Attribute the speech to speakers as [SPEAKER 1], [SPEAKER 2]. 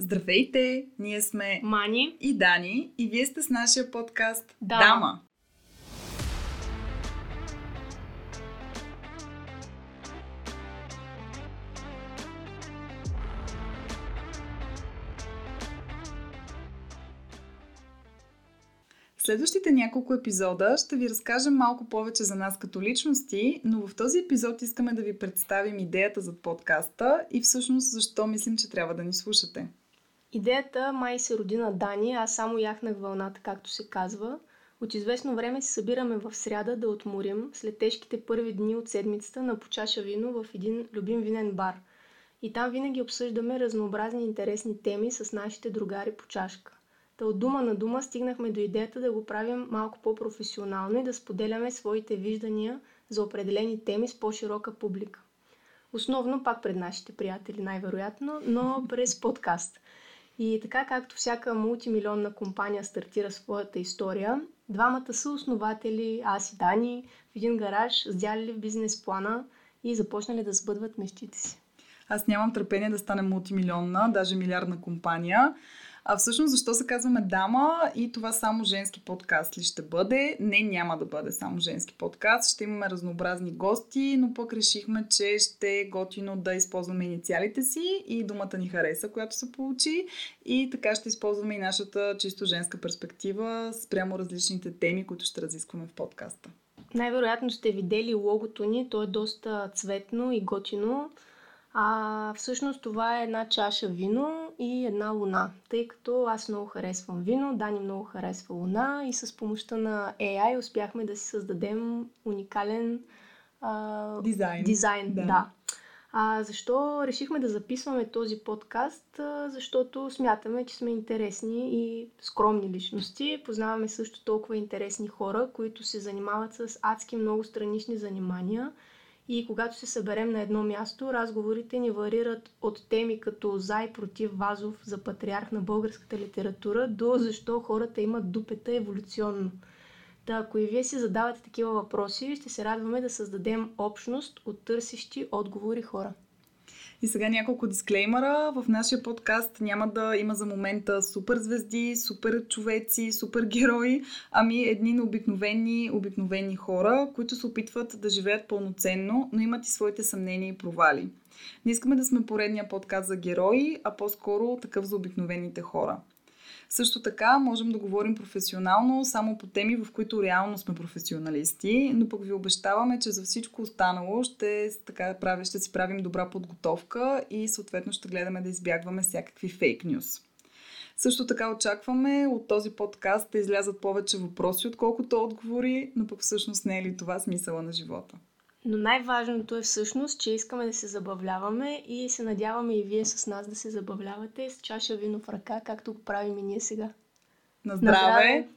[SPEAKER 1] Здравейте! Ние сме
[SPEAKER 2] Мани
[SPEAKER 1] и Дани и вие сте с нашия подкаст
[SPEAKER 2] Дама.
[SPEAKER 1] Дама. В следващите няколко епизода ще ви разкажем малко повече за нас като личности, но в този епизод искаме да ви представим идеята за подкаста и всъщност защо мислим, че трябва да ни слушате.
[SPEAKER 2] Идеята май се роди на Дани, аз само яхнах вълната, както се казва. От известно време се събираме в сряда да отморим след тежките първи дни от седмицата на почаша вино в един любим винен бар. И там винаги обсъждаме разнообразни интересни теми с нашите другари по чашка. Та от дума на дума стигнахме до идеята да го правим малко по-професионално и да споделяме своите виждания за определени теми с по-широка публика. Основно пак пред нашите приятели, най-вероятно, но през подкаст. И така както всяка мултимилионна компания стартира своята история, двамата са основатели, аз и Дани, в един гараж, сделали в бизнес плана и започнали да сбъдват мечтите си.
[SPEAKER 1] Аз нямам търпение да стане мултимилионна, даже милиардна компания. А всъщност защо се казваме дама и това само женски подкаст ли ще бъде? Не, няма да бъде само женски подкаст. Ще имаме разнообразни гости, но пък решихме, че ще е готино да използваме инициалите си и думата ни хареса, която се получи. И така ще използваме и нашата чисто женска перспектива спрямо различните теми, които ще разискваме в подкаста.
[SPEAKER 2] Най-вероятно сте видели логото ни, то е доста цветно и готино. А всъщност това е една чаша вино и една луна, тъй като аз много харесвам вино, Дани много харесва луна и с помощта на AI успяхме да си създадем уникален а,
[SPEAKER 1] Дизайн.
[SPEAKER 2] дизайн
[SPEAKER 1] Да.
[SPEAKER 2] да. А, защо решихме да записваме този подкаст? А, защото смятаме, че сме интересни и скромни личности. Познаваме също толкова интересни хора, които се занимават с адски много странични занимания. И когато се съберем на едно място, разговорите ни варират от теми като за и против Вазов за патриарх на българската литература до защо хората имат дупета еволюционно. Та, ако и вие си задавате такива въпроси, ще се радваме да създадем общност от търсещи отговори хора.
[SPEAKER 1] И сега няколко дисклеймера. В нашия подкаст няма да има за момента супер звезди, супер човеци, супер герои, ами едни обикновени, обикновени хора, които се опитват да живеят пълноценно, но имат и своите съмнения и провали. Не искаме да сме поредния подкаст за герои, а по-скоро такъв за обикновените хора. Също така можем да говорим професионално само по теми, в които реално сме професионалисти, но пък ви обещаваме, че за всичко останало ще, така, прави, ще си правим добра подготовка и съответно ще гледаме да избягваме всякакви фейк нюс. Също така очакваме от този подкаст да излязат повече въпроси, отколкото отговори, но пък всъщност не е ли това смисъла на живота?
[SPEAKER 2] Но най-важното е всъщност, че искаме да се забавляваме и се надяваме и вие с нас да се забавлявате с чаша вино в ръка, както го правим и ние сега.
[SPEAKER 1] На здраве!
[SPEAKER 2] На здраве!